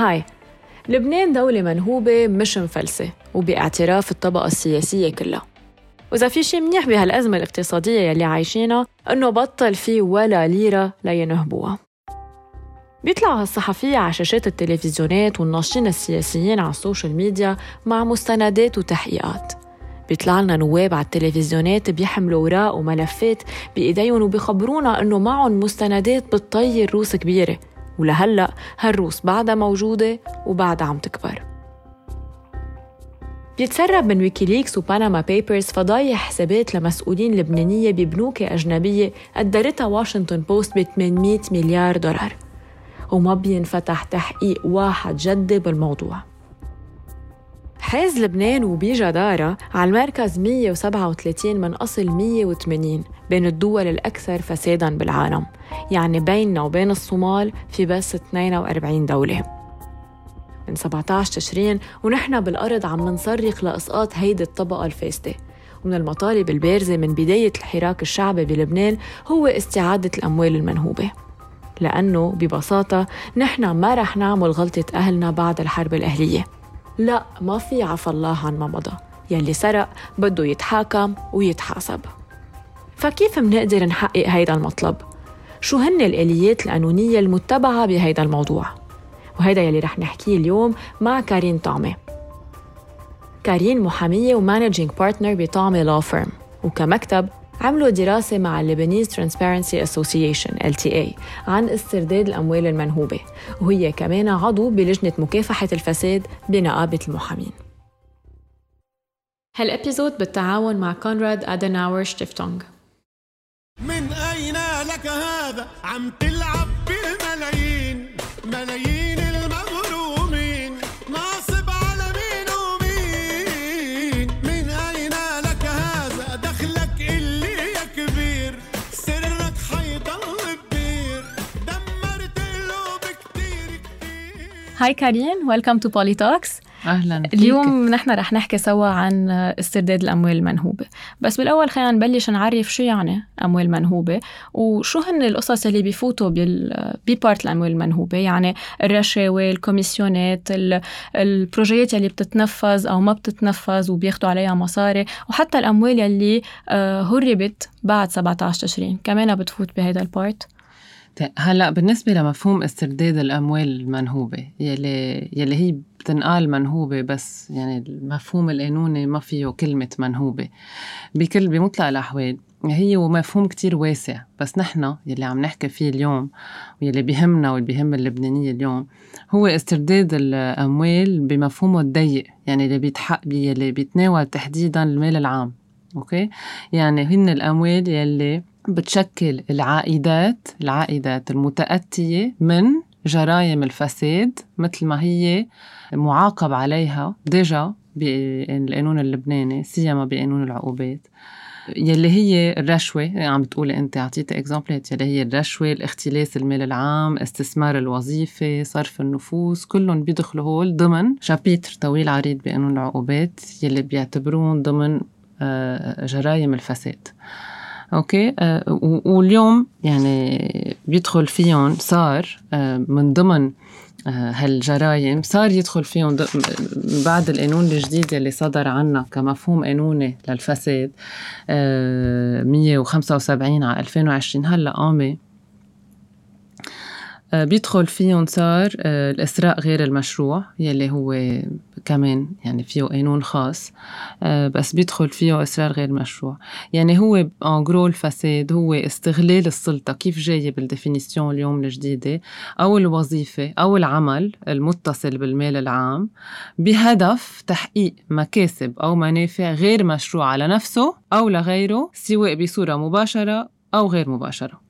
هاي لبنان دولة منهوبة مش مفلسة وباعتراف الطبقة السياسية كلها. وإذا في شي منيح بهالأزمة الاقتصادية يلي عايشينها إنه بطل في ولا ليرة لينهبوها بيطلعوا هالصحفية على شاشات التلفزيونات والناشطين السياسيين على ال social media مع مستندات وتحقيقات. بيطلع لنا نواب على التلفزيونات بيحملوا أوراق وملفات بإيديهم وبيخبرونا إنه معهم مستندات بتطير روس كبيرة. ولهلأ هالروس بعدها موجودة وبعدها عم تكبر. بيتسرب من ويكيليكس وباناما بيبرز فضايح حسابات لمسؤولين لبنانية ببنوك أجنبية قدرتها واشنطن بوست ب 800 مليار دولار. وما بينفتح تحقيق واحد جدي بالموضوع. حاز لبنان وبجدارة على المركز 137 من أصل 180 بين الدول الأكثر فسادا بالعالم يعني بيننا وبين الصومال في بس 42 دولة. من 17 تشرين ونحن بالأرض عم نصرخ لإسقاط هيدي الطبقة الفاسدة. ومن المطالب البارزة من بداية الحراك الشعبي بلبنان هو استعادة الأموال المنهوبة. لأنه ببساطة نحن ما رح نعمل غلطة أهلنا بعد الحرب الأهلية. لا ما في عفى الله عن ما مضى يلي سرق بده يتحاكم ويتحاسب فكيف منقدر نحقق هيدا المطلب؟ شو هن الآليات القانونية المتبعة بهيدا الموضوع؟ وهيدا يلي رح نحكيه اليوم مع كارين طعمة كارين محامية و managing partner بطعمة Law Firm وكمكتب عملوا دراسة مع ال Lebanese Transparency Association LTA عن استرداد الأموال المنهوبة. وهي كمان عضو بلجنة مكافحة الفساد بنقابة المحامين. هالإبيزود بالتعاون مع كونراد أدناور شتيفتونغ. من أين لك هذا؟ عم تلعب Hi كارين welcome to Politalks أهلا اليوم نحن رح نحكي سوا عن استرداد الأموال المنهوبة. بس بالأول خلينا نبلش نعرف شو يعني أموال منهوبة وشو هن القصص اللي بيفوتوا ب part الأموال المنهوبة. يعني الرشاوى الكوميسيونات البروجيات اللي بتتنفذ أو ما بتتنفذ وبياخدوا عليها مصاري وحتى الأموال اللي آه، هربت بعد 17 تشرين. كمان بتفوت بهذا ال part. هلا بالنسبة لمفهوم استرداد الأموال المنهوبة يلي يلي هي بتنقال منهوبة بس يعني المفهوم القانوني ما فيه كلمة منهوبة. بكل بمطلق الأحوال هي مفهوم كتير واسع بس نحن يلي عم نحكي فيه اليوم ويلي بيهمنا واللي بيهم اللبنانية اليوم هو استرداد الأموال بمفهومه الضيق يعني اللي بيتحق يلي بيتناول تحديدا المال العام أوكي؟ يعني هن الأموال يلي بتشكل العائدات العائدات المتأتية من جرائم الفساد مثل ما هي معاقب عليها déjà بالقانون اللبناني سيما بقانون العقوبات. يلي هي الرشوة عم بتقولي أنت أعطيتي إكزامبلات يلي هي الرشوة الاختلاس المال العام استثمار الوظيفة صرف النفوذ كلهم بيدخلوا هول ضمن chapitre طويل عريض بقانون العقوبات يلي بيعتبرون ضمن آه، جرائم الفساد. أوكي؟ آه واليوم يعني بيدخل فيهم صار آه من ضمن آه هالجرائم صار يدخل فيهم بعد القانون الجديد اللي صدر عنا كمفهوم قانوني للفساد آه 175 على 2020 هلأ قامه بيدخل فيهم صار آه، الإسراء غير المشروع يلي هو كمان يعني فيه قانون خاص آه، بس بيدخل فيه إثراء غير مشروع يعني هو en gros الفساد هو استغلال السلطة. كيف جاية بال définition اليوم الجديدة؟ أو الوظيفة أو العمل المتصل بالمال العام بهدف تحقيق مكاسب أو منافع غير مشروعة لنفسه أو لغيره سواء بصورة مباشرة أو غير مباشرة.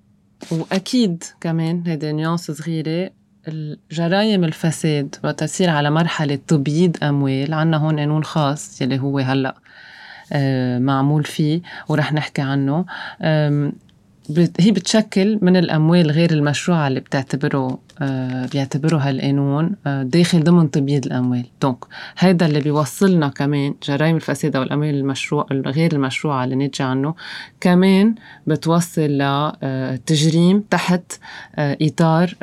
واكيد كمان هيدي nuance صغيرة الجرائم الفساد وقت تصير على مرحلة تبييض أموال عنا هون قانون خاص يلي هو هلأ آه، معمول فيه ورح نحكي عنه. هي بتشكل من الأموال غير المشروعة اللي بتعتبره آه بيعتبره هالقانون آه داخل ضمن تبييض الأموال. دونك هيدا اللي بيوصلنا كمان جرائم الفساد أو الأموال المشروع غير المشروعة اللي نتجي عنه كمان بتوصل لتجريم آه، تحت إطار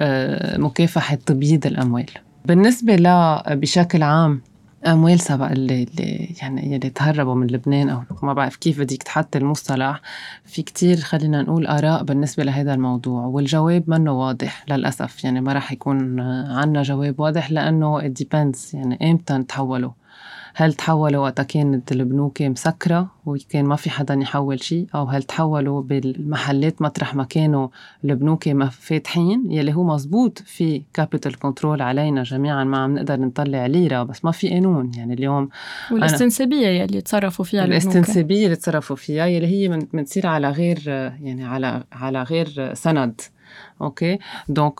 مكافحة تبييض الأموال. بالنسبة لا بشكل عام أموال سبق اللي, اللي يعني اللي تهربوا من لبنان أو ما بعرف كيف بدك تحط المصطلح. في كتير خلينا نقول آراء بالنسبة لهذا الموضوع والجواب منه واضح للأسف. يعني ما راح يكون عنا جواب واضح لأنه it depends. يعني إمتى تحولوا هل تحولوا وقتها كانت البنوك مسكرة وكان ما في حدا يحول شيء؟ أو هل تحولوا بالمحلات مطرح ما كانوا البنوك فاتحين؟ يلي هو مزبوط في capital control علينا جميعا ما عم نقدر نطلع ليرة بس ما في قانون. يعني اليوم والاستنسابية يلي تصرفوا فيها الاستنسابية اللي تصرفوا فيها يلي هي بتصير على غير يعني على على غير سند. okay donc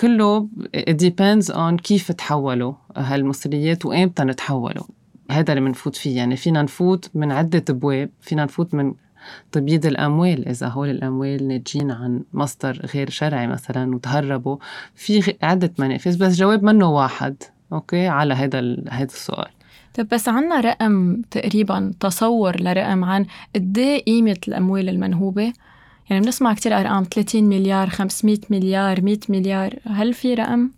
كله depends on كيف تحولوا هالمصريات وإمتى نتحولوا. هذا اللي بنفوت فيه. يعني فينا نفوت من عدة أبواب. فينا نفوت من تبييض الأموال. إذا هول الأموال ناتجين عن مصدر غير شرعي مثلا وتهربوا. في عدة منافذ بس جواب منه واحد. أوكي على هذا هذا السؤال. طيب بس عنا رقم تقريبا تصور لرقم عن قد إيه قيمة الأموال المنهوبة؟ يعني بنسمع كتير أرقام 30 مليار 500 مليار 100 مليار. هل في رقم؟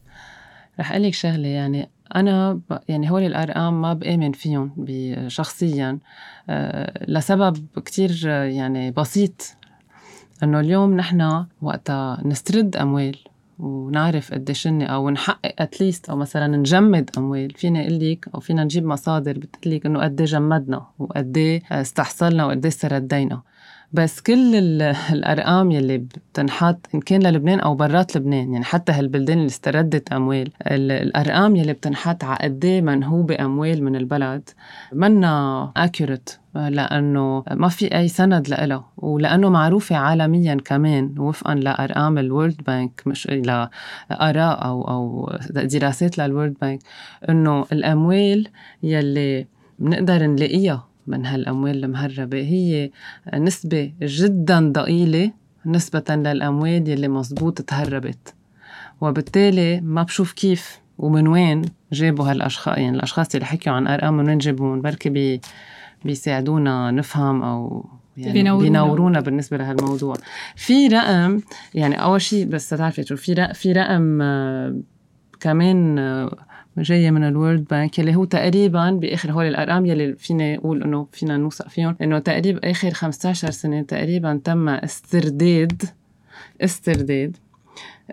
رح أقول لك شغلة يعني أنا يعني هول الأرقام ما بآمن فيهم شخصيا. أه لسبب كتير يعني بسيط. إنه اليوم نحن وقتها نسترد أموال ونعرف قديش أو نحقق اتليست أو مثلا نجمد أموال. فينا أقول لك أو فينا نجيب مصادر بتقول لك إنه قد جمدنا وقد استحصلنا وقد استردينا بس كل الأرقام يلي بتنحط إن كان للبنان أو برات لبنان يعني حتى هالبلدان اللي استردت أموال الأرقام يلي بتنحط على قد إيه منهوبة أموال من البلد منا accurate لأنه ما في أي سند لها ولأنه معروفة عالميا كمان وفقا لأرقام ال World Bank مش لاراء أو أو دراسات للورلد بانك إنه الأموال يلي بنقدر نلاقيها من هالأموال المهربة. هي نسبة جدا ضئيلة نسبة للأموال يلي مزبوط تهربت. وبالتالي ما بشوف كيف ومن وين جابوا هالأشخاص يعني الأشخاص اللي حكيوا عن أرقام من وين جابوهم بركي بي بيساعدونا نفهم أو يعني بينورونا, بينورونا بالنسبة لهالموضوع. في رقم يعني أول شيء بس تعرفي في في رقم آه، كمان آه، جاية من ال World Bank يلي هو تقريبا بآخر هول الأرقام يلي فينا نقول إنه فينا نوثق فيهم إنه تقريبا آخر 15 سنة تقريبا تم استرداد استرداد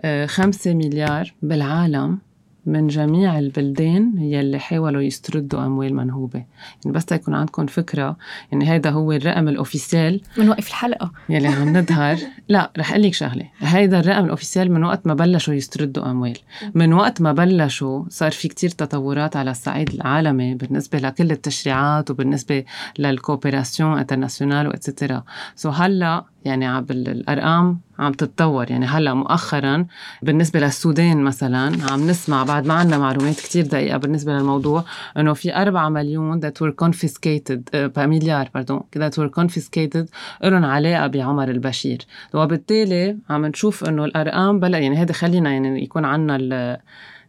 آه، خمسة مليار بالعالم. من جميع البلدان يلي حاولوا يستردوا أموال منهوبة. يعني بس تكون عندكم فكرة يعني هذا هو الرقم ال officiel من وقف الحلقة. يلي عم نظهر. لا رح أقول لك شغلة. هيدا الرقم ال officiel من وقت ما بلشوا يستردوا أموال. من وقت ما بلشوا صار في كتير تطورات على الصعيد العالمي بالنسبة لكل التشريعات وبالنسبة لل coopération internationale و etcetera سو هلأ يعني عم الأرقام عم تتطور. يعني هلأ مؤخرا بالنسبة للسودان مثلا عم نسمع بعد ما عندنا معلومات كتير دقيقة بالنسبة للموضوع إنه في 4 مليون that were confiscated uh, مليار باردون that were confiscated لهم علاقة بعمر البشير. وبالتالي عم نشوف إنه الأرقام بلا يعني هذا خلينا يعني يكون عندنا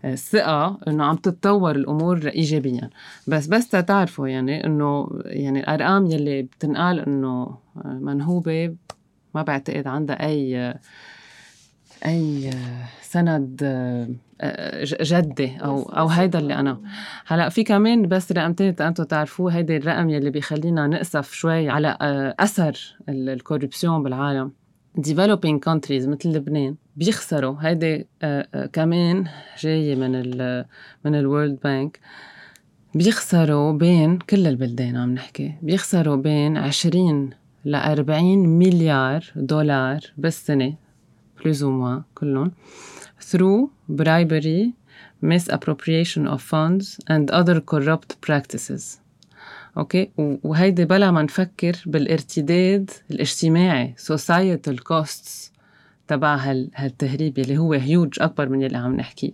الثقة إنه عم تتطور الأمور ايجابيا. بس بس تعرفوا يعني انه يعني الأرقام يلي بتنقال إنه منهوبة ما بعتقد عندها أي أي سند جدي أو أو هيدا اللي أنا. هلا في كمان بس رقمتين أنتم تعرفوه هيدا الرقم يلي بيخلينا نقصف شوي على أثر ال corruption بالعالم. Developing countries مثل لبنان بيخسروا. هيدي كمان جاية من ال من ال World Bank بيخسروا بين كل البلدان عم نحكي. بيخسروا بين 20 ل 40 مليار دولار بالسنة بلوز أو كلهم through bribery, misappropriation of funds and other corrupt practices. okay وهيدي بلا ما نفكر بالارتداد الاجتماعي societal costs تبع هالتهريب اللي هو هيوج أكبر من اللي عم نحكيه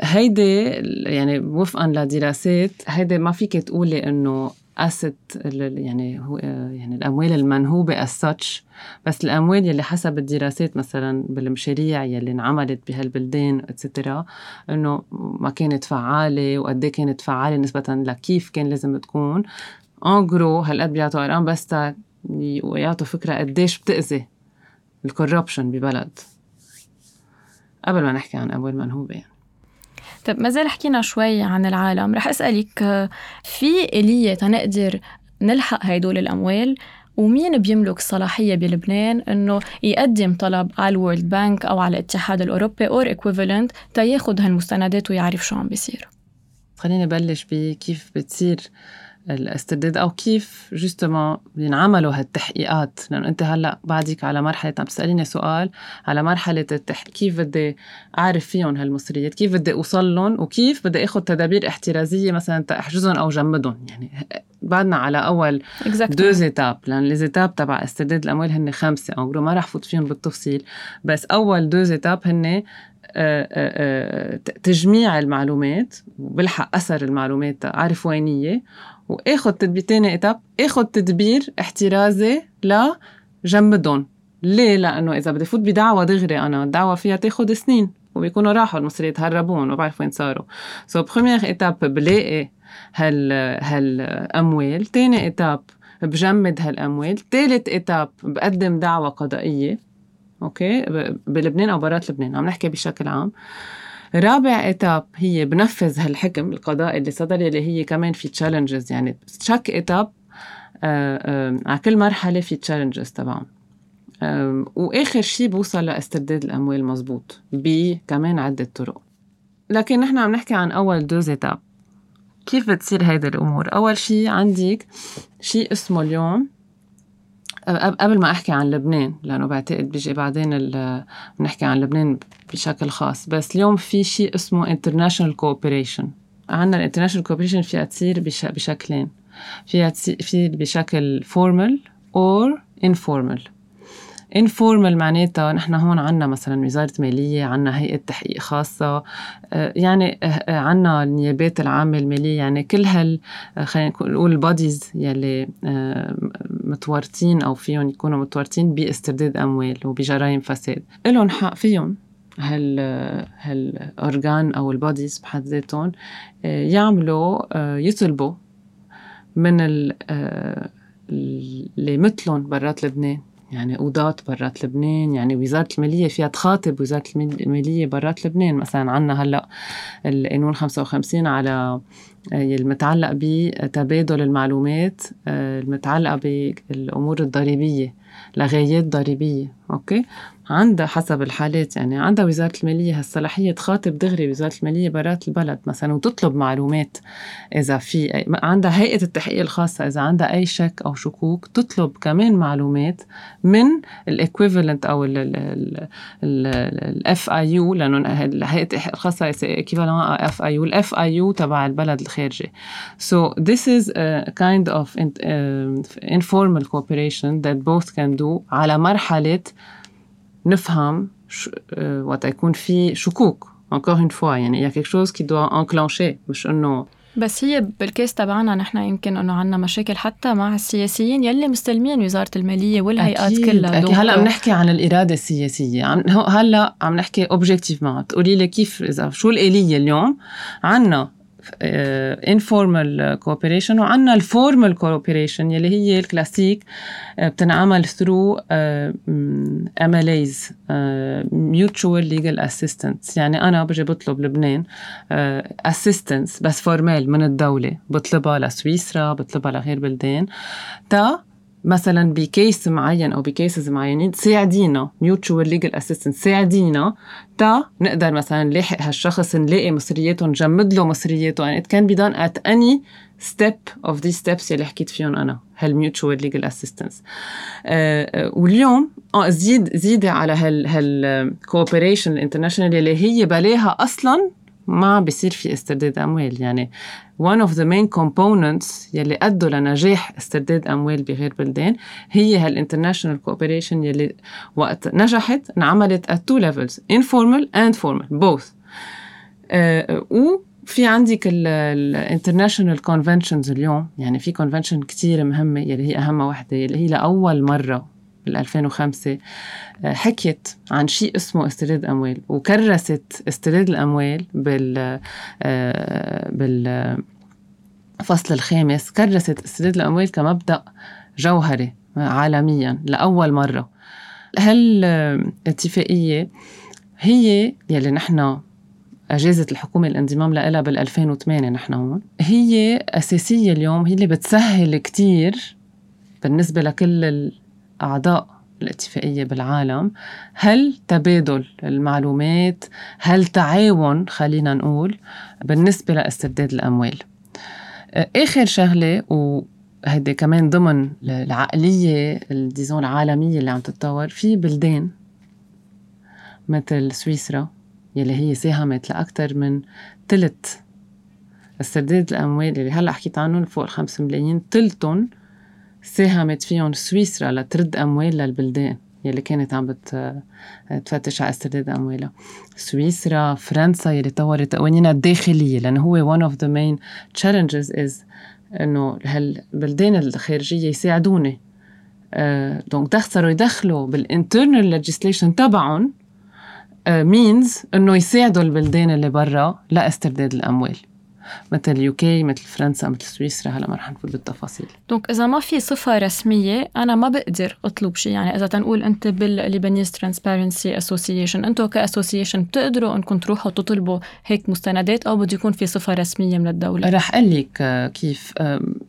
هيدي يعني وفقا لدراسات هيدي ما فيك تقولي إنه assets يعني هو يعني الأموال المنهوبة as such. بس الأموال يلي حسب الدراسات مثلا بالمشاريع يلي انعملت بهالبلدان etcetera إنه ما كانت فعالة وقد إيه كانت فعالة نسبة لكيف كان لازم تكون. en gros هالقد بيعطوا أرقام بس يعطوا فكرة قديش بتأذي ال corruption ببلد. قبل ما نحكي عن أموال منهوبة. يعني. طيب ما زال حكينا شوي عن العالم. رح أسألك في إلية تنقدر نلحق هيدول الأموال؟ ومين بيملك الصلاحية بلبنان إنه يقدم طلب على ال World Bank أو على الاتحاد الأوروبي or equivalent تياخد هالمستندات ويعرف شو عم بيصير؟ خليني بلش بكيف بتصير. الاسترداد أو كيف justement بينعملوا هالتحقيقات؟ لأنه أنت هلأ بعدك على مرحلة عم تسأليني سؤال على مرحلة التحقيق. كيف بدي أعرف فيهم هالمصريات؟ كيف بدي أوصل لهم؟ وكيف بدي آخذ تدابير احترازية مثلا تأحجزهم أو جمدهم؟ يعني بعدنا على أول deux étapes لأن les étapes تبع استرداد الأموال هن خمسة أو ما رح فوت فيهم بالتفصيل. بس أول deux étapes هن آه، آه، آه، تجميع المعلومات وبلحق أثر المعلومات اعرف وين هي. واخذ تدبير تاني étape؟ اخذ تدبير احترازي لجمدهم ليه؟ لأنه إذا بدي فوت بدعوة دغري أنا الدعوة فيها تاخذ سنين وبيكونوا راحوا المصريات هربون ما بعرف وين صاروا. so ب première étape بلاقي هال هالاموال تاني étape بجمد هالاموال ثالث étape بقدم دعوة قضائية okay؟ بلبنان أو برات لبنان عم نحكي بشكل عام. رابع étape هي بنفذ هالحكم القضائي اللي صدر اللي هي كمان في challenges يعني chaque étape على كل مرحلة في challenges تبعهم. وآخر شيء بوصل لاسترداد الأموال مزبوط بكمان عدة طرق. لكن نحن عم نحكي عن أول deux étapes كيف بتصير هيدي الأمور؟ أول شيء عندك شيء اسمه اليوم قبل ما أحكي عن لبنان لأنه بعتقد بيجي بعدين بنحكي عن لبنان بشكل خاص. بس اليوم في شيء اسمه international cooperation. عندنا ال international cooperation فيها تصير بشكلين. فيها تصير بشكل formal or informal. informal معناتها نحن هون عنا مثلا وزارة مالية عنا هيئة تحقيق خاصة آه، يعني آه، آه، عنا النيابات العامة المالية. يعني كل هال خلينا نقول ال bodies يلي متورطين أو فيهم يكونوا متورطين باسترداد أموال وبجرائم فساد. إلهم حق فيهم هال هال organes أو ال bodies بحد ذاتهم يعملوا يطلبوا من اللي مثلهم برات لبنان. يعني قضاة برات لبنان يعني وزارة المالية فيها تخاطب وزارة المالية برات لبنان. مثلا عنا هلأ القانون 55 على آه، المتعلق بتبادل المعلومات آه، المتعلقة بالأمور الضريبية لغايات ضريبية. أوكي؟ عندها حسب الحالات يعني عندها وزارة المالية هالصلاحية تخاطب دغري وزارة المالية برات البلد مثلا وتطلب معلومات إذا في عندها هيئة التحقيق الخاصة إذا عندها أي شك أو شكوك تطلب كمان معلومات من ال equivalent أو ال FIU لأنه هيئة التحقيق الخاصة équivalent FIU ال FIU تبع البلد الخارجي. So this is a kind of informal cooperation that both can do على مرحلة نفهم وقت يكون في شكوك encore une fois يعني à quelque chose qui doit enclencher مش انه بس هي بال case تبعنا نحن يمكن انه عندنا مشاكل حتى مع السياسيين يلي مستلمين وزاره الماليه والهيئات أكيد كلها أكيد هلا عم نحكي عن الاراده السياسيه عم هلا عم نحكي objectivement تقولي لي كيف اذا شو الاليه اليوم عندنا informal cooperation وعندنا ال formal cooperation يلي هي الكلاسيك آه، بتنعمل through ال ايز mutual legal assistance يعني أنا بجي بطلب لبنان آه، بس formal من الدولة. بطلبها لسويسرا بطلبها لغير بلدان. تا مثلا ب case معين أو ب cases معينين تساعدينا mutual legal assistance ساعدينا تا نقدر مثلا نلاحق هالشخص نلاقي مصرياته نجمد له مصرياته. يعني it can be done at any step of these steps يلي حكيت فيهم أنا هال mutual legal assistance واليوم آه زيد زيدي على هال هال cooperation ال international اللي هي بلاها أصلا ما بصير في استرداد أموال. يعني one of the main components يلي أدوا لنجاح استرداد أموال بغير بلدان هي هال international cooperation يلي وقت نجحت انعملت at two levels informal and formal both. uh, وفي عندك ال international conventions اليوم يعني في convention كتير مهمة يلي هي أهم وحدة يلي هي لأول مرة. بال 2005 آه، حكيت عن شيء اسمه استرداد أموال وكرست استرداد الأموال بال آه، بالفصل الخامس كرست استرداد الأموال كمبدأ جوهري عالميا لأول مرة. هالاتفاقيه هي يلي نحن أجازت الحكومة الانضمام لها بال 2008 نحن هون هي أساسية اليوم هي اللي بتسهل كتير بالنسبة لكل الأعضاء الاتفاقية بالعالم هل تبادل المعلومات هل تعاون خلينا نقول بالنسبة لاسترداد الأموال؟ آخر شغلة وهيدي كمان ضمن العقلية ديزون العالمية اللي عم تتطور في بلدان مثل سويسرا يلي هي ساهمت لأكثر من ثلث استرداد الأموال اللي هلأ حكيت عنهم فوق الخمس ملايين ثلثهم ساهمت فيهم سويسرا لترد أموال للبلدان يلي كانت عم بتفتش على استرداد أموالها. سويسرا فرنسا يلي طورت قوانينها الداخلية لأنه هو one of the main challenges is إنه هالبلدان الخارجية يساعدوني. donc uh, صاروا يدخلوا بال internal legislation تبعهم means uh, إنه يساعدوا البلدان اللي برا لاسترداد الأموال. مثل UK مثل فرنسا مثل سويسرا. هلا ما رح نفوت بالتفاصيل. donc إذا ما في صفة رسمية أنا ما بقدر أطلب شيء. يعني إذا تنقول أنت بال Lebanese Transparency Association أنتم ك association بتقدروا إنكم تروحوا تطلبوا هيك مستندات أو بده يكون في صفة رسمية من الدولة؟ رح أقول لك آه، كيف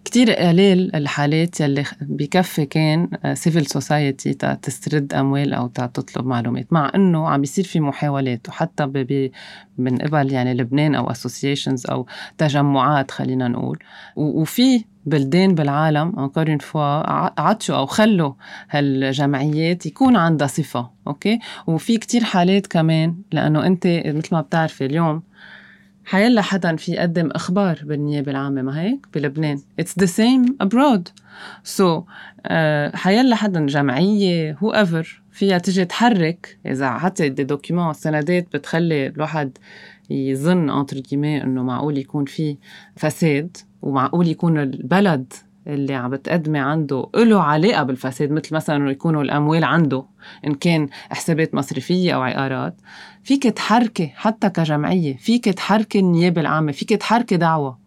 كثير قليل الحالات يلي بكفي كان civil society تسترد أموال أو تطلب معلومات. مع إنه عم بيصير في محاولات وحتى من قبل يعني لبنان أو اسوسيشنز أو تجمعات خلينا نقول. وفي بلدان بالعالم انكور فوا عطشوا أو خلوا هالجمعيات يكون عندها صفة okay وفي كتير حالات كمان لأنه أنت مثل ما بتعرفي اليوم حيلا حدا في يقدم إخبار بالنيابة العامة ما هيك؟ بلبنان. it's the same abroad so حيلا حدا جمعية whoever فيها تجي تحرك إذا حتى دي دوكيومون سندات بتخلي الواحد يظن انتر إنه معقول يكون في فساد ومعقول يكون البلد اللي عم بتقدمي عنده له علاقة بالفساد مثل مثلا إنه يكونوا الأموال عنده إن كان حسابات مصرفية أو عقارات. فيك تحركي حتى كجمعية فيك تحركي النيابة العامة فيك تحركي دعوة.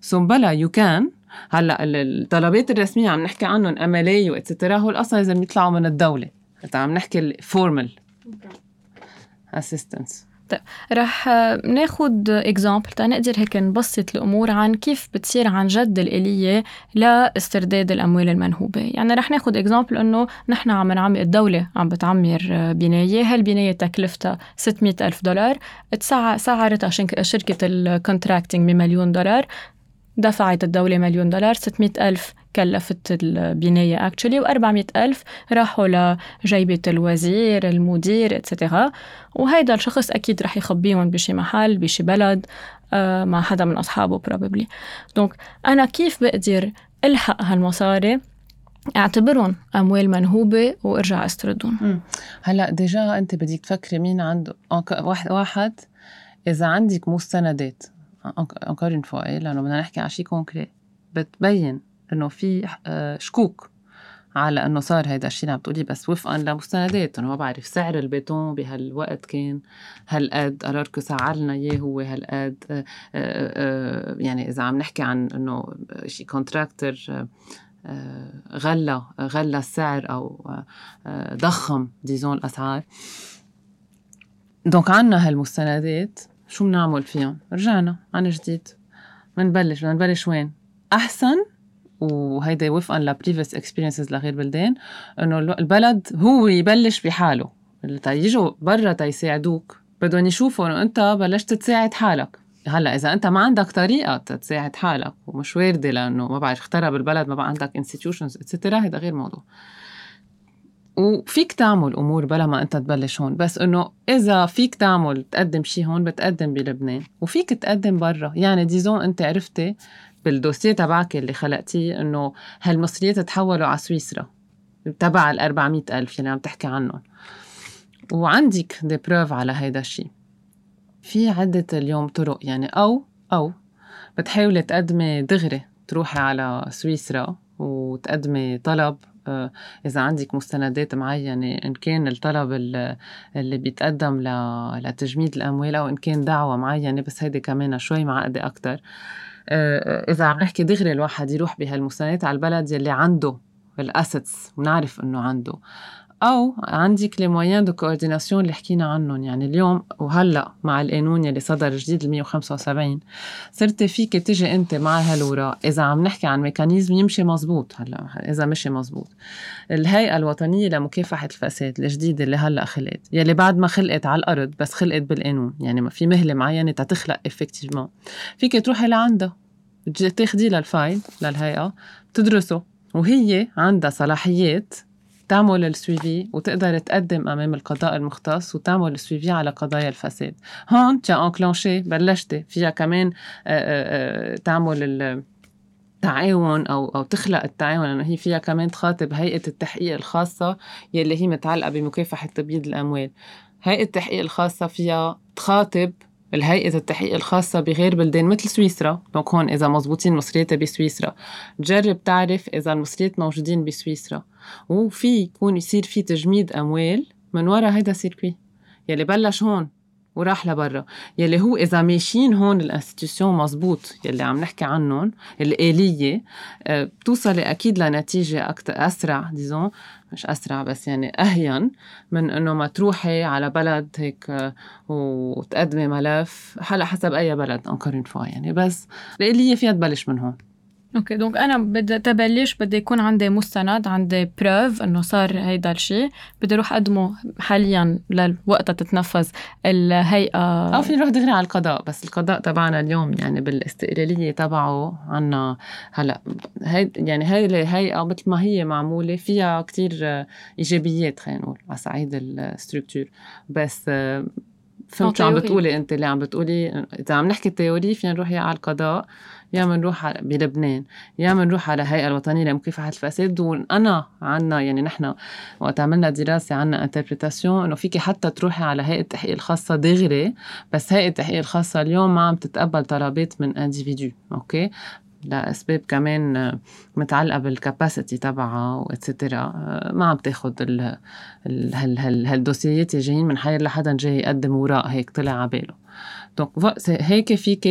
سو بلا يو كان هلأ الطلبات الرسمية عم نحكي عنهم ام ال اي واتسترا هول أصلا لازم يطلعوا من الدولة. عم نحكي ال formal assistance رح ناخد example تنقدر هيك نبسط الأمور عن كيف بتصير عن جد الآلية لاسترداد الأموال المنهوبة، يعني رح ناخد example إنه نحن عم نعمر الدولة عم بتعمر بناية، هالبنايه تكلفتها 600 ألف دولار، سعرتها شركة ال contracting بمليون دولار، دفعت الدولة مليون دولار 600 ألف كلفت البناية actually و400 ألف راحوا لجيبة الوزير المدير et cetera وهيدا الشخص أكيد رح يخبيهم بشي محل بشي بلد آه مع حدا من أصحابه probably. donc أنا كيف بقدر ألحق هالمصاري؟ أعتبرهم أموال منهوبة وأرجع أستردهم. هلأ déjà أنت بدك تفكري مين عنده واحد واحد إذا عندك مستندات encore une fois لأنه بدنا نحكي على شيء concret بتبين إنه في آه، شكوك على إنه صار هيدا الشيء اللي عم تقولي بس وفقا لمستندات. انه ما بعرف سعر البيتون بهالوقت كان هالقد قراركم سعر لنا إياه هو هالقد. آه، آه، يعني إذا عم نحكي عن إنه شيء كونتراكتر غلى غلى السعر أو ضخم ديزون الأسعار. دونك عنا هالمستندات. شو بنعمل فيهم؟ رجعنا عن جديد. بنبلش بدنا نبلش وين؟ أحسن وهيدا وفقا ل previous experiences لغير بلدان إنه البلد هو يبلش بحاله. تيجوا برا تيساعدوك بدهم يشوفوا إنه أنت بلشت تساعد حالك. هلأ إذا أنت ما عندك طريقة تساعد حالك ومش واردة لأنه ما بعرف اخترب البلد ما بقى عندك institutions etcetera هذا غير موضوع. وفيك تعمل أمور بلا ما أنت تبلش هون. بس إنه إذا فيك تعمل تقدم شيء هون بتقدم بلبنان. وفيك تقدم برا. يعني disons أنت عرفتي بالدوسية تبعك اللي خلقتيه إنه هالمصريات تحولوا على سويسرا تبع ال 400 ألف اللي عم تحكي عنهم. وعندك دي بروف على هيدا الشيء في عدة اليوم طرق يعني أو أو بتحاولي تقدمي دغري تروحي على سويسرا وتقدمي طلب إذا عندك مستندات معينة إن كان الطلب اللي بيتقدم لتجميد الأموال أو إن كان دعوة معينة بس هيدي كمان شوي معقدة أكتر. آه، إذا عم نحكي دغري الواحد يروح بهالمستندات على البلد يلي عنده ال assets ونعرف إنه عنده. أو عندك les moyens de coordination اللي حكينا عنهم. يعني اليوم وهلأ مع القانون يلي صدر جديد ال 175 صرتي فيك تجي أنت مع هالوراق إذا عم نحكي عن mécanisme يمشي مزبوط هلأ إذا مشي مزبوط. الهيئة الوطنية لمكافحة الفساد الجديدة اللي هلأ خلقت يلي بعد ما خلقت على الأرض بس خلقت بالقانون. يعني ما في مهلة معينة تتخلق effectivement فيك تروحي لعندها تاخدي لل file للهيئة تدرسه وهي عندها صلاحيات تعمل ال suivi وتقدر تقدم أمام القضاء المختص وتعمل ال suivi على قضايا الفساد. هون t'as enclenché بلشتي فيها كمان تعمل التعاون أو أو تخلق التعاون. لأنه هي فيها كمان تخاطب هيئة التحقيق الخاصة يلي هي متعلقة بمكافحة تبييض الأموال. هيئة التحقيق الخاصة فيها تخاطب الهيئة التحقيق الخاصة بغير بلدان مثل سويسرا. donc هون إذا مزبوطين مصرياتها بسويسرا. تجرب تعرف إذا المصريات موجودين بسويسرا. وفي يكون يصير في تجميد أموال من وراء هيدا ال circuit يلي بلش هون وراح لبرا. يلي هو إذا ماشيين هون ال institution مزبوط يلي عم نحكي عنهم الآلية آه، بتوصلي أكيد لنتيجة أكثر أسرع disons مش أسرع بس يعني أهون من إنه ما تروحي على بلد هيك آه، وتقدمي ملف هلا حسب أي بلد encore une fois يعني. بس الآلية فيها تبلش من هون. okay donc أنا بدي تبلش بدي يكون عندي مستند عندي proof إنه صار هيدا الشيء بدي أروح أقدمه حاليا لوقتها تتنفذ الهيئة. أو فيني نروح دغري على القضاء بس القضاء تبعنا اليوم يعني بالاستقلالية تبعه عنا هلا. هي يعني هاي الهيئه مثل ما هي معمولة فيها كتير إيجابيات خلينا نقول على صعيد ال structure بس فهمت شو عم بتقولي انت اللي عم بتقولي إذا عم نحكي théorie فينا نروح يا على القضاء يا بنروح بلبنان يا بنروح على الهيئة الوطنية لمكافحة الفساد وأنا عنا يعني نحن وقت عملنا دراسة عنا interprétation إنه فيكي حتى تروحي على هيئة التحقيق الخاصة دغري بس هيئة التحقيق الخاصة اليوم ما عم تتقبل طلبات من individus okay؟ لاسباب كمان متعلقة بالكاباسيتي تبعها واتسترا ما عم تاخذ هالدوسيات جايين من حير لحدا جاي يقدم وراء هيك طلع على باله. دونك هيك فيك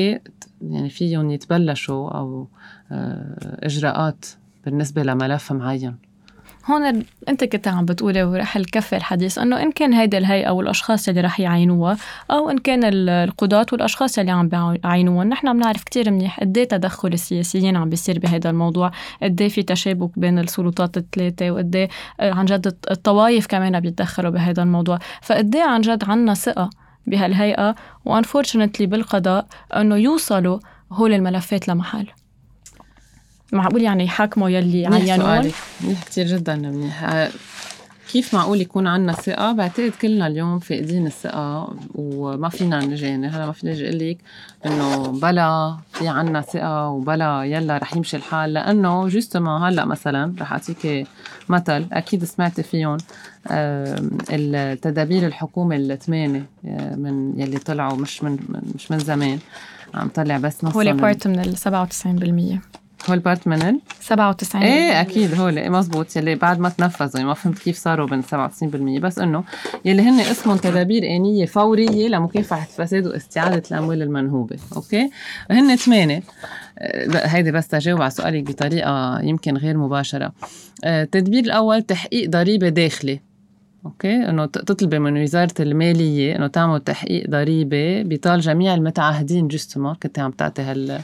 يعني فيهم يتبلشوا أو آه، إجراءات بالنسبة لملف معين. هون انت كنت عم بتقولي ورح الكفي الحديث إنه إن كان هيدي الهيئة والأشخاص اللي رح يعينوها أو إن كان القضاة والأشخاص اللي عم بيعينوها نحن بنعرف كتير منيح قد إيه تدخل السياسيين عم بيصير بهذا الموضوع قد إيه في تشابك بين السلطات الثلاثه وقد إيه آه، عن جد الطوائف كمان بيتدخلوا بهذا الموضوع. فقد إيه عن جد عنا ثقة بهالهيئة وانفورشنتلي بالقضاء إنه يوصلوا هول الملفات لمحل. معقول يعني يحاكموا يلي عينوهم؟ منيح كثير جدا. منيح كيف معقول يكون عنا ثقة؟ بعتقد كلنا اليوم فاقدين الثقة وما فينا نجي. يعني هلا ما فينا نجي أقول لك إنه بلا في عنا ثقة وبلا يلا رح يمشي الحال. لأنه justement هلا مثلا رح اعطيك مثل أكيد سمعتي فيهم التدابير الحكومة الثمانية آه، من يلي طلعوا مش من مش من زمان عم طلع بس نص هو part من ال 97% هول part من ال 97 إيه أكيد هول. إيه مزبوط يلي بعد ما تنفذوا يعني ما فهمت كيف صاروا بين 97% بس إنه يلي هن اسمهم تدابير آنية فورية لمكافحة الفساد واستعادة الأموال المنهوبة. okay؟ هن ثمانية آه، هيدي بس تجاوب على سؤالك بطريقة يمكن غير مباشرة. آه، التدبير الأول تحقيق ضريبة داخلي okay؟ إنه تطلبي من وزارة المالية إنه تعمل تحقيق ضريبة بطال جميع المتعهدين justement كنت عم تعطي هال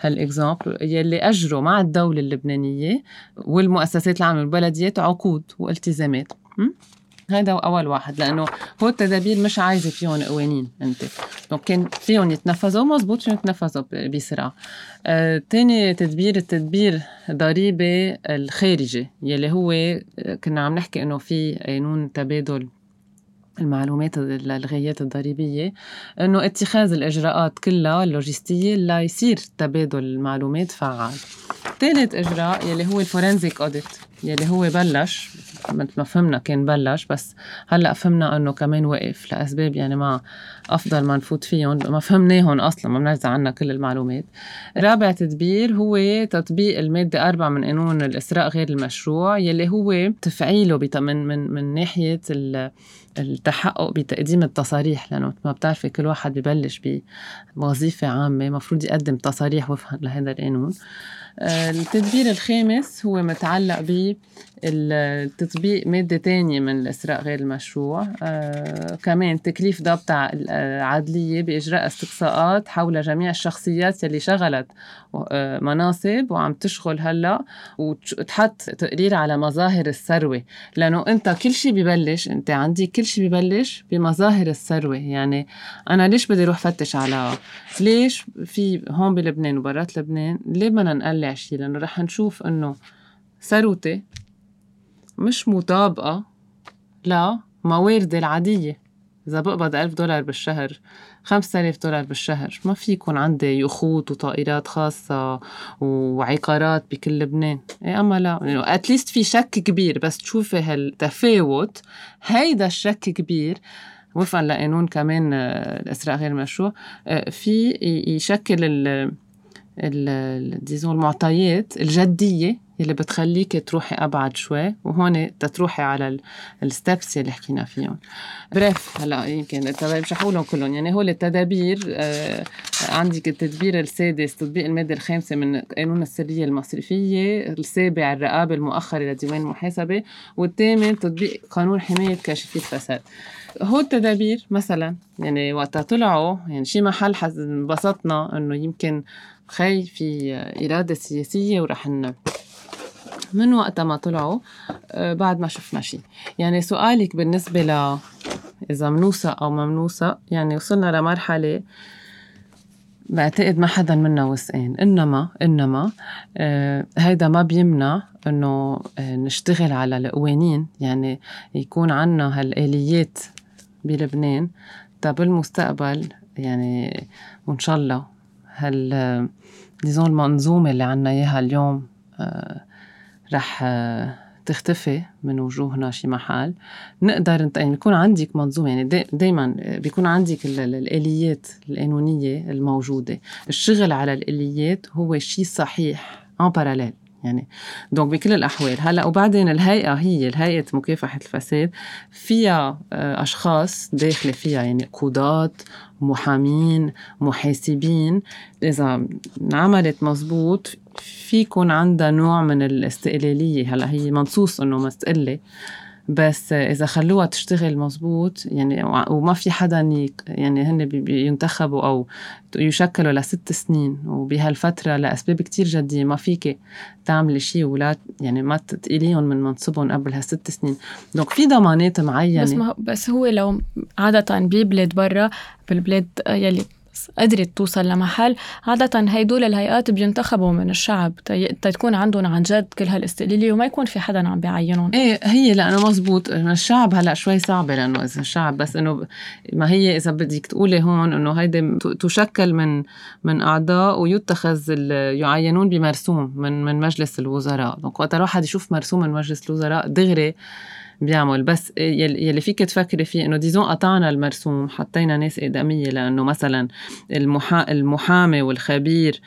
هال exemple يلي أجروا مع الدولة اللبنانية والمؤسسات العامة والبلديات عقود والتزامات. هذا أول واحد لأنه هو التدابير مش عايزة فيهم قوانين انت دونك كان فيهم يتنفذوا مزبوط فيهم يتنفذوا بسرعة. آه، تاني تدبير التدبير ضريبة الخارجي يلي هو آه، كنا عم نحكي إنه في قانون تبادل المعلومات الغايات الضريبية إنه اتخاذ الإجراءات كلها اللوجستية ليصير تبادل المعلومات فعال. ثالث إجراء يلي هو الفورنزيك اوديت يلي هو بلش مثل ما فهمنا كان بلش بس هلأ فهمنا إنه كمان وقف لأسباب يعني ما أفضل ما نفوت فيهم ما فهمناهم أصلا ما بنرجع عنا كل المعلومات. رابع تدبير هو تطبيق المادة أربعة من قانون الإسراء غير المشروع يلي هو تفعيله من من من ناحية التحقق بتقديم التصاريح لأنه ما بتعرفي كل واحد ببلش بوظيفة عامة المفروض يقدم تصاريح وفقا لهذا القانون. التدبير الخامس هو متعلق ب التطبيق مادة تانية من الإسراء غير المشروع. آه كمان تكليف ضبط عدلية بإجراء استقصاءات حول جميع الشخصيات يلي شغلت آه مناصب وعم تشغل هلأ وتحط تقرير على مظاهر الثروة. لأنه أنت كل شيء ببلش أنت عندي كل شيء ببلش بمظاهر الثروة. يعني أنا ليش بدي أروح فتش على ليش في هون بلبنان وبرات لبنان؟ ليه بدنا نقلع شيء لأنه رح نشوف إنه ثروتي مش مطابقة لمواردي العادية. إذا بقبض ألف دولار بالشهر خمسة آلاف دولار بالشهر. ما في يكون عندي يخوت وطائرات خاصة وعقارات بكل لبنان. إيه أما لا يعني أتليست في شك كبير. بس تشوفي هالتفاوت هيدا الشك كبير. وفقا لقانون كمان آه، الإثراء غير المشروع آه، في يشكل disons المعطيات الجدية يلي بتخليك تروحي أبعد شوي وهون تتروحي على ال steps يلي حكينا فيهم. bref هلأ يمكن مش حقولهم كلهم. يعني هول التدابير آه عندك التدبير السادس تطبيق المادة الخامسة من قانون السرية المصرفية السابع الرقابة المؤخرة لديوان المحاسبة والثامن تطبيق قانون حماية كاشفي الفساد. هو التدابير مثلا يعني وقتها طلعوا يعني شي محل انبسطنا إنه يمكن خي في إرادة سياسية ورح من وقت ما طلعوا آه، بعد ما شفنا شيء يعني سؤالك بالنسبة ل إذا منوثق أو ما منوثق يعني وصلنا لمرحلة بعتقد ما حدا منا وثقان انما إنما آه هيدا ما بيمنع إنه آه نشتغل على القوانين. يعني يكون عنا هالآليات بلبنان. تا بالمستقبل يعني وان شاء الله هال ديزون المنظومة اللي عنا إياها اليوم آه رح آه، تختفي من وجوهنا شي محل. نقدر يعني بيكون عندك منظومة يعني دائما بيكون عندك الآليات القانونية الموجودة. الشغل على الآليات هو شيء صحيح ان باراليل يعني. دونك بكل الأحوال هلأ وبعدين الهيئة هي الهيئة مكافحة الفساد فيها آه، أشخاص داخلة فيها يعني قضاة محامين محاسبين. إذا عملت مزبوط في يكون عندها نوع من الاستقلالية. هلأ هي منصوص إنه مستقلة. بس إذا خلوها تشتغل مزبوط يعني وما في حدا يعني هن بينتخبوا أو يشكلوا لست سنين وبهالفترة لأسباب كتير جدية ما فيك تعملي شيء ولا يعني ما تقيليهم من منصبهم قبل هالست سنين. دونك في ضمانات معينة. بس ما بس هو لو عادة ببلاد برا بالبلاد يلي قدرت توصل لمحل. عادة هيدول الهيئات بينتخبوا من الشعب تكون عندهم عن جد كل هالاستقلالية وما يكون في حدا عم بيعينهم. إيه هي لأنه مزبوط الشعب هلأ شوي صعبة لأنه إذا الشعب بس إنه ما هي إذا بدك تقولي هون إنه هيدي تشكل من من أعضاء ويتخذ يعينون بمرسوم من من مجلس الوزراء. وقت الواحد يشوف مرسوم من مجلس الوزراء دغري بيعمل. بس يلي فيك تفكري فيه إنه ديزون قطعنا المرسوم حطينا ناس ادميه لأنه مثلا المحا... المحامي والخبير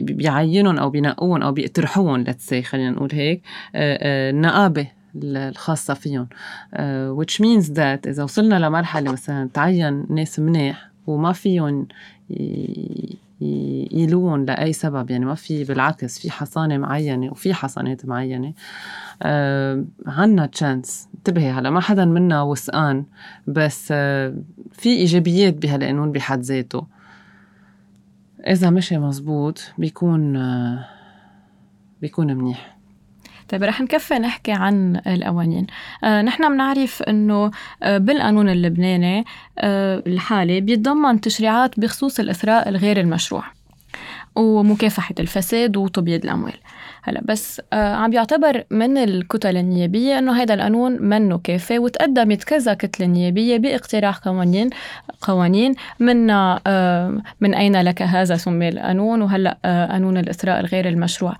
بيعينهم أو بينقوهم أو بيقترحوهم لتسي خلينا نقول هيك النقابه الخاصة فيهم. uh, which means that إذا وصلنا لمرحلة مثلا تعين ناس منيح وما فيهم يلوون لأي سبب. يعني ما في بالعكس في حصانة معينة وفي حصانات معينة. آه عنا تشانس انتبهي هلا ما حدا منا وثقان بس آه في إيجابيات بهالقانون بحد ذاته. إذا مشي مزبوط بيكون آه بيكون منيح. طيب رح نكفي نحكي عن القوانين. آه نحن بنعرف إنه آه بالقانون اللبناني آه الحالي بيتضمن تشريعات بخصوص الإثراء الغير المشروع ومكافحة الفساد وتبييض الأموال. هلا بس آه عم بيعتبر من الكتل النيابية إنه هذا القانون منه كافي وتقدمت كذا كتلة نيابية باقتراح قوانين قوانين من آه من أين لك هذا سمي القانون؟ وهلأ آه قانون الإثراء الغير المشروع.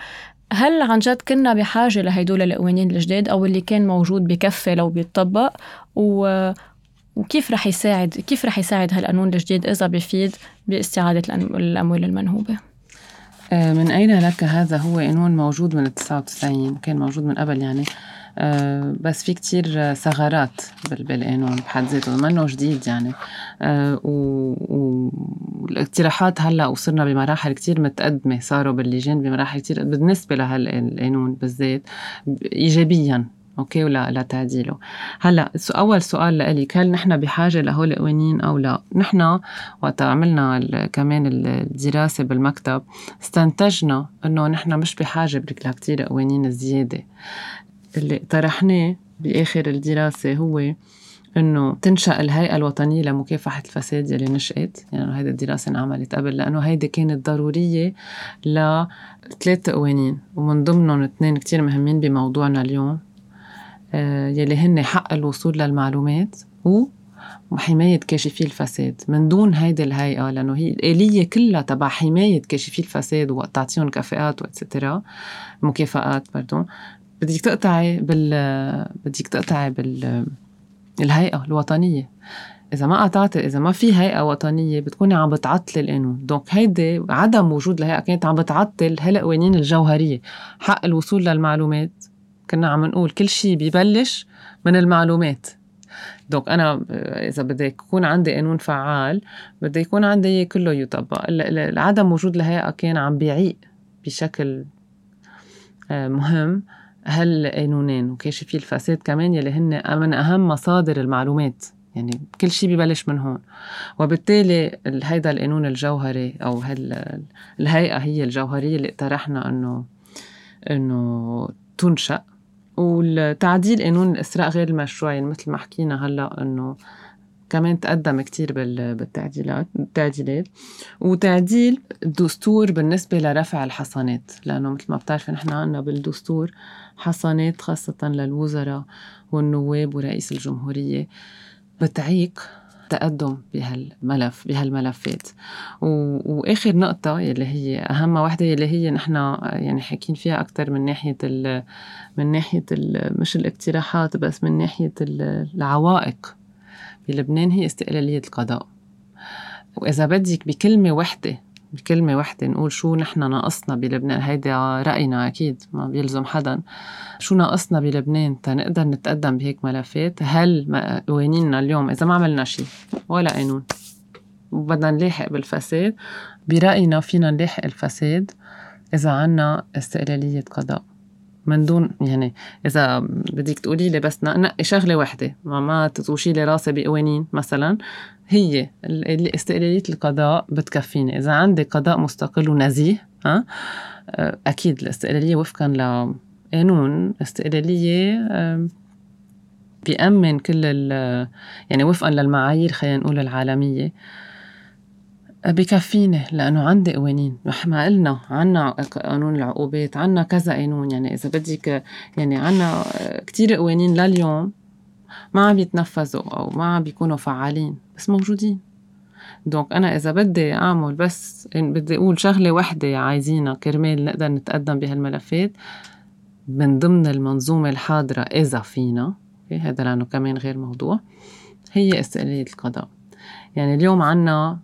هل عن جد كنا بحاجة لهيدول القوانين الجداد أو اللي كان موجود بكفي لو بيتطبق؟ و وكيف رح يساعد كيف رح يساعد هالقانون الجديد إذا بيفيد باستعادة الأموال المنهوبة؟ آه، من أين لك هذا؟ هو قانون موجود من 99 كان موجود من قبل يعني. آه، بس في كتير ثغرات بالقانون بحد ذاته منه جديد يعني. آه، والاقتراحات هلأ وصرنا بمراحل كتير متقدمة صاروا باللجان بمراحل كتير بالنسبة لهالقانون بالذات ايجابيا أوكي؟ ولا لتعديله هلأ أول سؤال لإلي هل نحن بحاجة لهول القوانين أو لا؟ نحن وقت عملنا كمان الدراسة بالمكتب استنتجنا إنه نحن مش بحاجة لكثير قوانين زيادة. اللي طرحناه بآخر الدراسة هو إنه تنشأ الهيئة الوطنية لمكافحة الفساد يلي نشأت. يعني هيدي الدراسة انعملت قبل لأنه هيدي كانت ضرورية لثلاث قوانين ومن ضمنهم اثنين كتير مهمين بموضوعنا اليوم. آه، يلي هن حق الوصول للمعلومات و وحماية كاشفي الفساد. من دون هيدي الهيئة لأنه هي الآلية كلها تبع حماية كاشفي الفساد وقت تعطيهم كفاءات وإتسترا مكافآت pardon بدك تقطعي بال بدك تقطعي بال الهيئة الوطنية. إذا ما قطعتي إذا ما في هيئة وطنية بتكوني عم بتعطلي القانون، donc هيدي عدم وجود الهيئة كانت عم بتعطل هالقوانين الجوهرية، حق الوصول للمعلومات. كنا عم نقول كل شيء ببلش من المعلومات. donc أنا إذا بدي يكون عندي قانون فعال بدي يكون عندي كله يطبق. عدم وجود الهيئه كان عم بيعيق بشكل آه، مهم. هالقانونين وكاشفي الفساد كمان يلي هن من أهم مصادر المعلومات. يعني كل شيء ببلش من هون. وبالتالي هيدا القانون الجوهري أو الهيئة هي الجوهرية اللي اقترحنا انه إنه تنشأ. والتعديل قانون الإسراء غير المشروع يعني مثل ما حكينا هلأ إنه كمان تقدم كتير بالتعديلات التعديلات. وتعديل الدستور بالنسبة لرفع الحصانات لأنه مثل ما بتعرفي نحن عنا بالدستور حصانات خاصة للوزراء والنواب ورئيس الجمهورية بتعيق تقدم بهالملف بهالملفات. وآخر نقطة يلي هي أهم وحدة يلي هي نحن يعني حاكين فيها أكثر من ناحية ال من ناحية ال مش الإقتراحات بس من ناحية العوائق بلبنان هي استقلالية القضاء. وإذا بدك بكلمة وحدة بكلمة وحدة نقول شو نحن ناقصنا بلبنان. هيدا رأينا أكيد ما بيلزم حدا. شو ناقصنا بلبنان تنقدر نتقدم بهيك ملفات؟ هل قوانيننا اليوم إذا ما عملنا شيء ولا قانون. وبدنا نلاحق بالفساد. برأينا فينا نلاحق الفساد إذا عنا استقلالية قضاء. من دون يعني إذا بدك تقولي لي بس نقي شغلة وحدة ما ما تطوشي لي راسي بقوانين مثلا هي استقلالية القضاء بتكفيني. إذا عندي قضاء مستقل ونزيه ها؟ أكيد الاستقلالية وفقا لقانون استقلالية بيأمن كل يعني وفقا للمعايير خلينا نقول العالمية. بكفيني لأنه عندي قوانين. ما قلنا عنا قانون العقوبات عنا كذا قانون. يعني إذا بدك يعني عنا كتير قوانين لليوم ما عم يتنفذوا أو ما عم بيكونوا فعالين بس موجودين. دونك أنا إذا بدي أعمل بس بدي أقول شغلة وحدة عايزينها كرمال نقدر نتقدم بهالملفات من ضمن المنظومة الحاضرة إذا فينا هذا لأنه كمان غير موضوع هي استقلالية القضاء. يعني اليوم عنا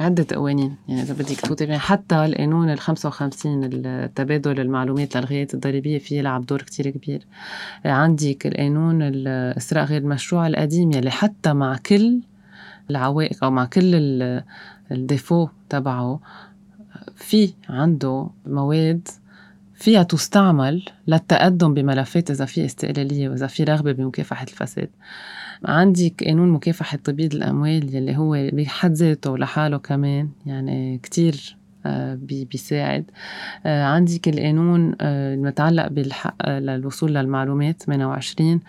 عدة قوانين. يعني إذا بدك تفوتي حتى القانون ال 55 التبادل المعلومات للغايات الضريبية فيه يلعب دور كتير كبير. عندك القانون الإسراء غير المشروع القديم يلي حتى مع كل العوائق أو مع كل الديفو تبعه في عنده مواد فيها تستعمل للتقدم بملفات إذا في استقلالية وإذا في رغبة بمكافحة الفساد. عندك قانون مكافحة تبييض الأموال يلي هو بحد ذاته لحاله كمان يعني كتير آه، بيساعد. آه، عندك القانون آه، المتعلق بالحق للوصول للمعلومات 28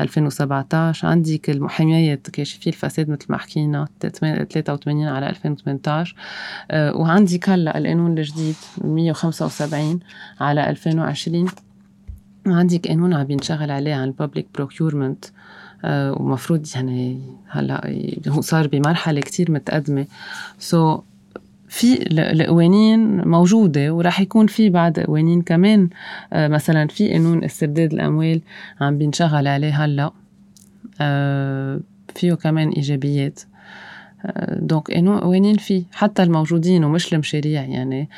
2017 عندك حماية كاشفي الفساد مثل ما حكينا 83 على 2018 وعندك هلا القانون الجديد 175 على 2020 وعندك قانون عم بينشغل عليه عن الببليك بروكيورمنت ومفروض يعني هلا هو صار بمرحلة كتير متقدمة. so في القوانين موجودة وراح يكون في بعد قوانين كمان آه، مثلا في قانون استرداد الأموال عم بينشغل عليه هلا آه، فيه كمان إيجابيات. donc قوانين في حتى الموجودين ومش المشاريع يعني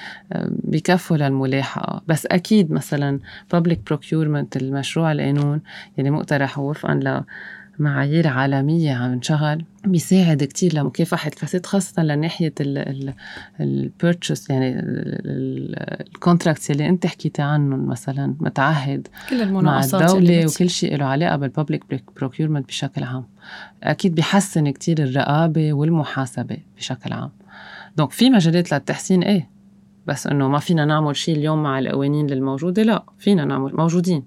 بكفوا للملاحقة بس أكيد مثلا public procurement المشروع القانون يلي مقترح وفقا معايير عالمية عم نشغل بيساعد كتير لمكافحة الفساد خاصة لناحية ال purchase يعني ال contracts اللي انت حكيتي عنهم مثلا متعهد كل مع الدولة وكل شيء له علاقة بال public procurement بشكل عام. أكيد بيحسن كتير الرقابة والمحاسبة بشكل عام. donc في مجالات للتحسين إيه بس إنه ما فينا نعمل شيء اليوم مع القوانين الموجودة لا فينا نعمل موجودين.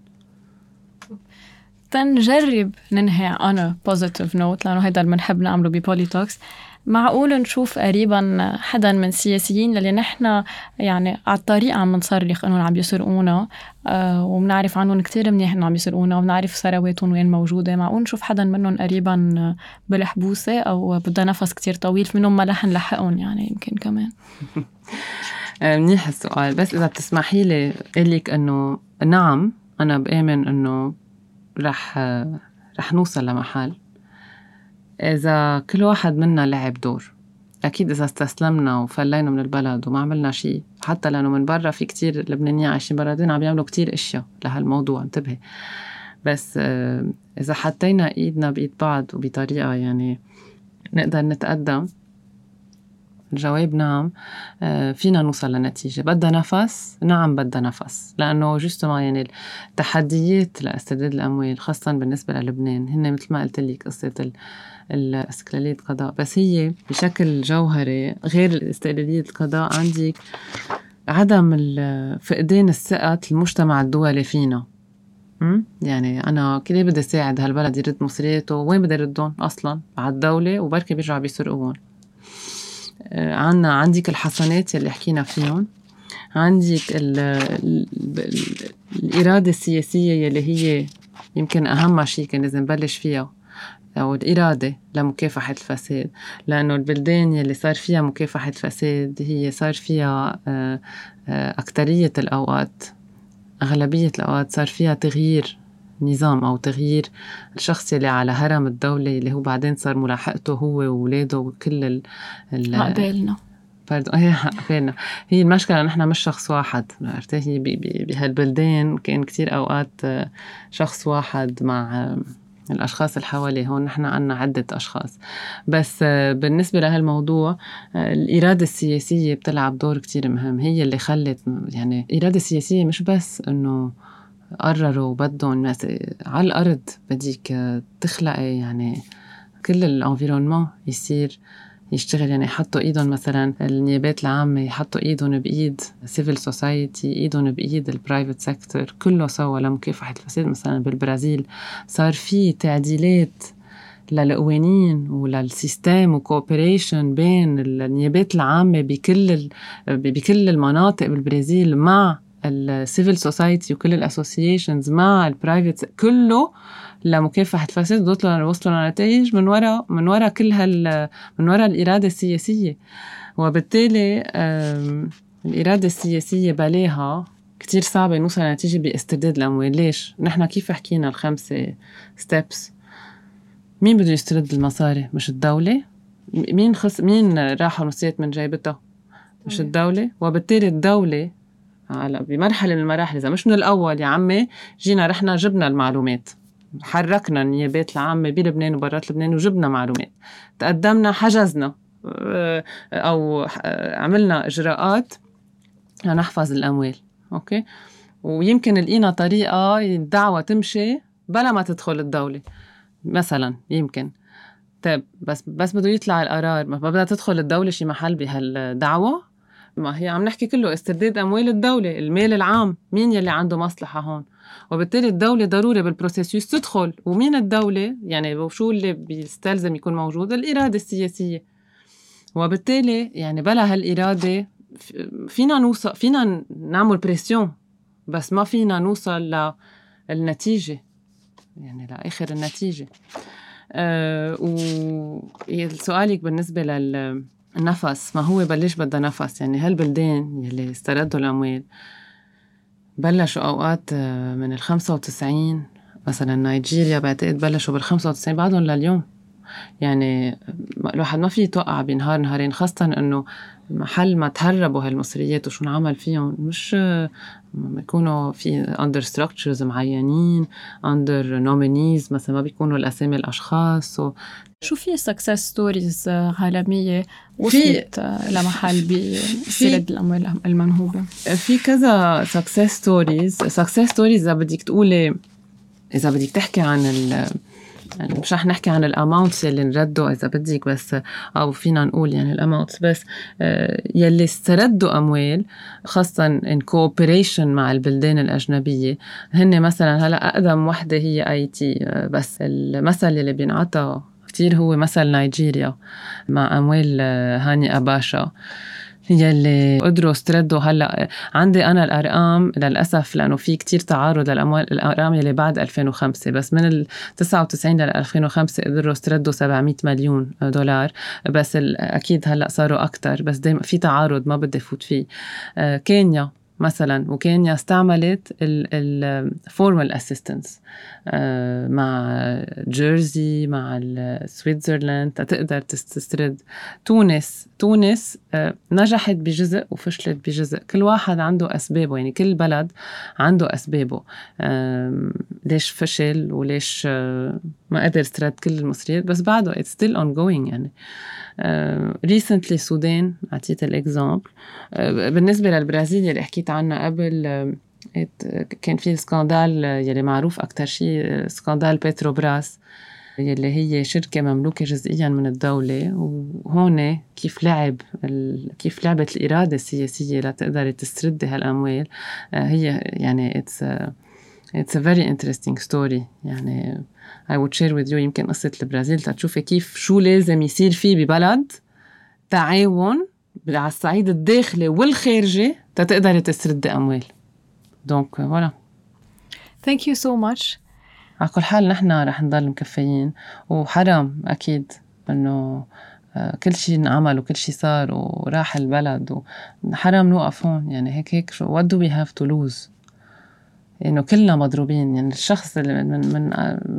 تنجرب ننهي on a positive note لأنه هيدا اللي بنحب نعمله ب Politalks معقول نشوف قريبا حدا من السياسيين اللي نحن يعني على الطريق عم نصرخ إنهم عم يسرقونا آه وبنعرف عنهم كتير منيح انه عم يسرقونا وبنعرف ثرواتهم وين موجودة. معقول نشوف حدا منهم قريبا بالحبوسة أو بدها نفس كتير طويل منهم ما رح نلحقهم يعني يمكن كمان. آه، منيح السؤال بس إذا بتسمحي لي لك إنه نعم أنا بآمن إنه رح رح نوصل لمحل. إذا كل واحد منا لعب دور أكيد إذا استسلمنا وفلينا من البلد وما عملنا شيء حتى لأنه من برا في كتير لبنانيين عايشين برا عم يعملوا كتير أشياء لهالموضوع. انتبهي. بس إذا حطينا إيدنا بإيد بعض وبطريقة يعني نقدر نتقدم الجواب نعم. آه، فينا نوصل لنتيجة. بدها نفس؟ نعم بدها نفس. لأنه جوستما يعني التحديات لاسترداد الأموال خاصة بالنسبة للبنان. هن مثل ما قلت لك قصة الاستقلالية القضاء بس هي بشكل جوهري غير استقلالية القضاء عندك عدم فقدان الثقة المجتمع الدولي فينا. يعني أنا كده بدي ساعد هالبلد يرد مصرياته؟ وين بدي يردهم أصلا على الدولة وبركي بيرجعوا بيسرقوهم عنا عندك الحسنات يلي حكينا فيهم. عندك ال ال الإرادة السياسية يلي هي يمكن أهم شيء كان لازم نبلش فيها أو الإرادة لمكافحة الفساد لأنه البلدان يلي صار فيها مكافحة فساد هي صار فيها آه، آه، أكترية الأوقات أغلبية الأوقات صار فيها تغيير. نظام أو تغيير الشخص اللي على هرم الدولة اللي هو بعدين صار ملاحقته هو وولاده وكل ال عقبالنا باردون هي عقبالنا هي المشكلة نحن مش شخص واحد عرفتي؟ هي بهالبلدان كان كتير أوقات آه، شخص واحد مع آه، الأشخاص اللي حواليه هون نحن عنا عدة أشخاص. بس آه، بالنسبة لهالموضوع الإرادة السياسية بتلعب دور كتير مهم. هي اللي خلت يعني الإرادة السياسية مش بس إنه قرروا بدهم على الأرض بديك تخلقي يعني كل ال environnement يصير يشتغل يعني يحطوا إيدهم مثلا النيابات العامة يحطوا إيدهم بإيد civil society إيدهم بإيد ال private sector كله سوا لمكافحة الفساد. مثلا بالبرازيل صار في تعديلات للقوانين ولل system و cooperation بين النيابات العامة بكل بكل المناطق بالبرازيل مع ال civil society وكل الاسوسيشنز مع ال private كله لمكافحه الفساد وصلوا وصلوا لنتائج من وراء من وراء كل هال من وراء الإرادة السياسية وبالتالي الإرادة السياسية بلاها كتير صعبة نوصل لنتيجة باسترداد الأموال ليش؟ نحن كيف حكينا الخمسة steps مين بده يسترد المصاري؟ مش الدولة؟ مين خص مين راحوا نسيت من جيبتها؟ مش الدولة وبالتالي الدولة هلا بمرحلة من المراحل إذا مش من الأول يا عمي جينا رحنا جبنا المعلومات. حركنا النيابات العامة بلبنان وبرات لبنان وجبنا معلومات. تقدمنا حجزنا آه، أو عملنا إجراءات لنحفظ الأموال. أوكي؟ ويمكن لقينا طريقة الدعوة تمشي بلا ما تدخل الدولة مثلا يمكن. طيب بس بس بده يطلع القرار ما بدها تدخل الدولة شي محل بهالدعوة؟ ما هي عم نحكي كله استرداد أموال الدولة المال العام مين يلي عنده مصلحة هون؟ وبالتالي الدولة ضروري بال processus تدخل. ومين الدولة؟ يعني وشو اللي بيستلزم يكون موجود؟ الإرادة السياسية. وبالتالي يعني بلا هالإرادة فينا نوصل فينا نعمل pression بس ما فينا نوصل للنتيجة يعني لآخر النتيجة. أه وسؤالك بالنسبة لل النفس ما هو بلش بدها نفس يعني هالبلدان يلي استردوا الأموال بلشوا أوقات آه، من ال 95 مثلا نيجيريا بعتقد بلشوا بال 95 بعدهم لليوم يعني الواحد ما في يتوقع بنهار نهارين خاصة إنه محل ما تهربوا هالمصريات وشو انعمل فيهم مش بيكونوا في under structures معينين under nominees مثلا ما بيكونوا الأسامي الأشخاص. شو في success stories عالمية. وصلت لمحل باسترداد الأموال المنهوبة. في كذا success stories success stories إذا بدك تقولي إذا بدك تحكي عن ال يعني مش رح نحكي عن ال amounts يلي نردوا إذا بدك بس أو فينا نقول يعني ال amounts بس آه، يلي استردوا أموال خاصه in cooperation مع البلدان الأجنبية. هن مثلا هلأ أقدم وحدة هي هايتي آه، بس المثل اللي بينعطى كتير هو مثل نيجيريا مع أموال آه، ساني أباشا. يلي قدروا استردوا هلأ عندي أنا الأرقام للأسف لأنه في كتير تعارض للأموال الأرقام يلي بعد 2005 بس من ال 99 لل 2005 قدروا استردوا 700 مليون دولار. بس أكيد هلأ صاروا أكثر بس دايما في تعارض ما بدي فوت فيه. آه، كينيا. مثلا وكينيا استعملت ال formal assistance آه، مع جيرزي مع Switzerland تقدر تسترد. تونس تونس آه، نجحت بجزء وفشلت بجزء. كل واحد عنده أسبابه يعني كل بلد عنده أسبابه. ليش فشل وليش آه، ما قدر يسترد كل المصريات بس بعده it's still ongoing يعني recently السودان أعطيت ال example بالنسبة للبرازيل اللي حكيت عنها قبل كان في scandal يلي معروف أكتر شيء scandal بتروبراس يلي هي شركة مملوكة جزئيا من الدولة. وهون كيف لعب كيف لعبت الإرادة السياسية لتقدر تسترد هالأموال هي يعني it's it's a very interesting story يعني I would share with you يمكن قصة البرازيل. تشوفي كيف شو لازم يصير فيه ببلد. تعاون على الصعيد الداخلي والخارجي تتقدري تستردي أموال. donc voilà thank you so much على كل حال نحن رح نضل مكفيين. وحرام أكيد إنه آه، كل شيء انعمل وكل شيء صار وراح البلد وحرام نوقف هون. يعني هيك هيك شو what do we have to lose إنه كلنا مضروبين. يعني الشخص اللي من من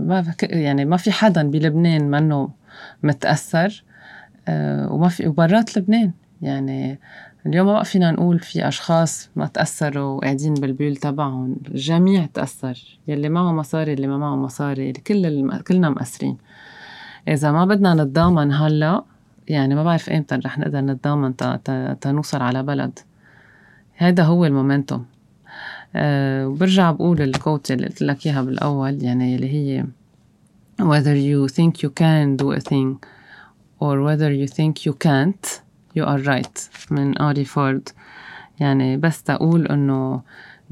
ما يعني ما في حدا بلبنان منه متأثر آه، وما في وبرات لبنان. يعني اليوم ما فينا نقول في أشخاص ما تأثروا وقاعدين بالبيول تبعهم الجميع تأثر يلي معه مصاري اللي ما معه مصاري كل الم... كلنا مأثرين إذا ما بدنا نتضامن هلأ يعني ما بعرف إمتى رح نقدر نتضامن تنوصل على بلد. هذا هو المومنتوم. أه وبرجع بقول الكوت اللي قلت لك إياها بالأول يعني اللي هي whether you think you can do a thing or whether you think you can't. You are right. من آري فورد يعني بس تقول إنه بي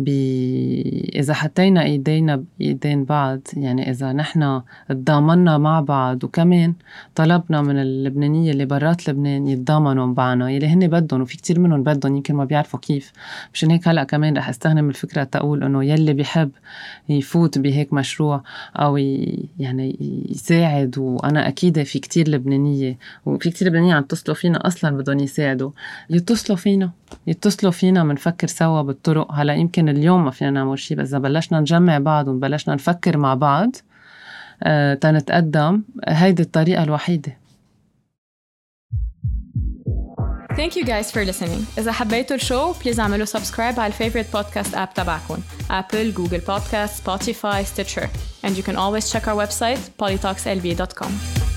إذا حطينا إيدينا بإيدين بعض يعني إذا نحن تضامنا مع بعض وكمان طلبنا من اللبنانية اللي برات لبنان يتضامنوا معنا يلي هن بدهم وفي كتير منهم بدهم يمكن ما بيعرفوا كيف. مشان هيك هلأ كمان رح استخدم الفكرة تقول إنه يلي بيحب يفوت بهيك مشروع أو يعني يساعد وأنا أكيد في كتير لبنانية وفي كتير لبنانية عم يتصلوا فينا أصلا بدهم يساعدوا. يتصلوا فينا يتصلوا فينا بنفكر سوا بالطرق. هلأ يمكن اليوم ما فينا نعمل شيء بس إذا بلشنا نجمع بعض وبلشنا نفكر مع بعض آه تنتقدم هيدي الطريقة الوحيدة Thank you guys for listening. إذا حبيتوا ال show please اعملوا subscribe على ال favorite podcast app تبعكم Apple, Google Podcast, Spotify, Stitcher. And you can always check our website polytalkslb.com.